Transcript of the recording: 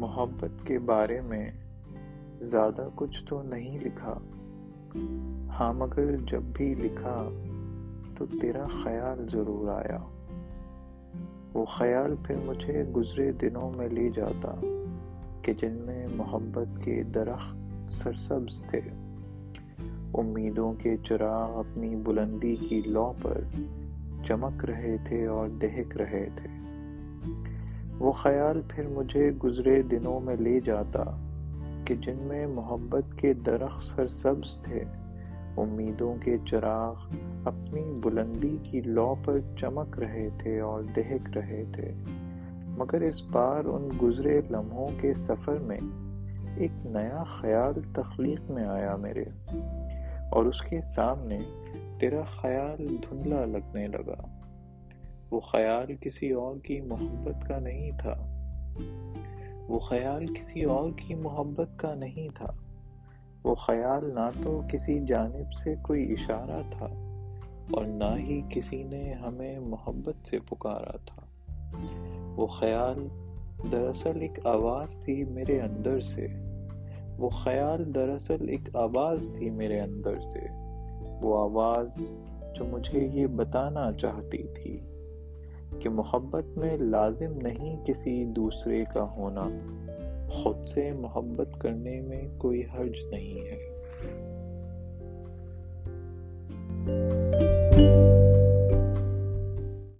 محبت کے بارے میں زیادہ کچھ تو نہیں لکھا۔ ہاں مگر جب بھی لکھا تو تیرا خیال ضرور آیا۔ وہ خیال پھر مجھے گزرے دنوں میں لے جاتا کہ جن میں محبت کے درخت سرسبز تھے۔ امیدوں کے چراغ اپنی بلندی کی لو پر چمک رہے تھے اور دہک رہے تھے۔ وہ خیال پھر مجھے گزرے دنوں میں لے جاتا کہ جن میں محبت کے درخت سرسبز تھے، امیدوں کے چراغ اپنی بلندی کی لو پر چمک رہے تھے اور دہک رہے تھے۔ مگر اس بار ان گزرے لمحوں کے سفر میں ایک نیا خیال تخلیق میں آیا میرے، اور اس کے سامنے تیرا خیال دھندلا لگنے لگا۔ وہ خیال کسی اور کی محبت کا نہیں تھا۔ وہ خیال کسی اور کی محبت کا نہیں تھا۔ وہ خیال نہ تو کسی جانب سے کوئی اشارہ تھا اور نہ ہی کسی نے ہمیں محبت سے پکارا تھا۔ وہ خیال دراصل ایک آواز تھی میرے اندر سے۔ وہ خیال دراصل ایک آواز تھی میرے اندر سے۔ وہ آواز جو مجھے یہ بتانا چاہتی تھی۔ کہ محبت میں لازم نہیں کسی دوسرے کا ہونا۔ خود سے محبت کرنے میں کوئی حرج نہیں ہے۔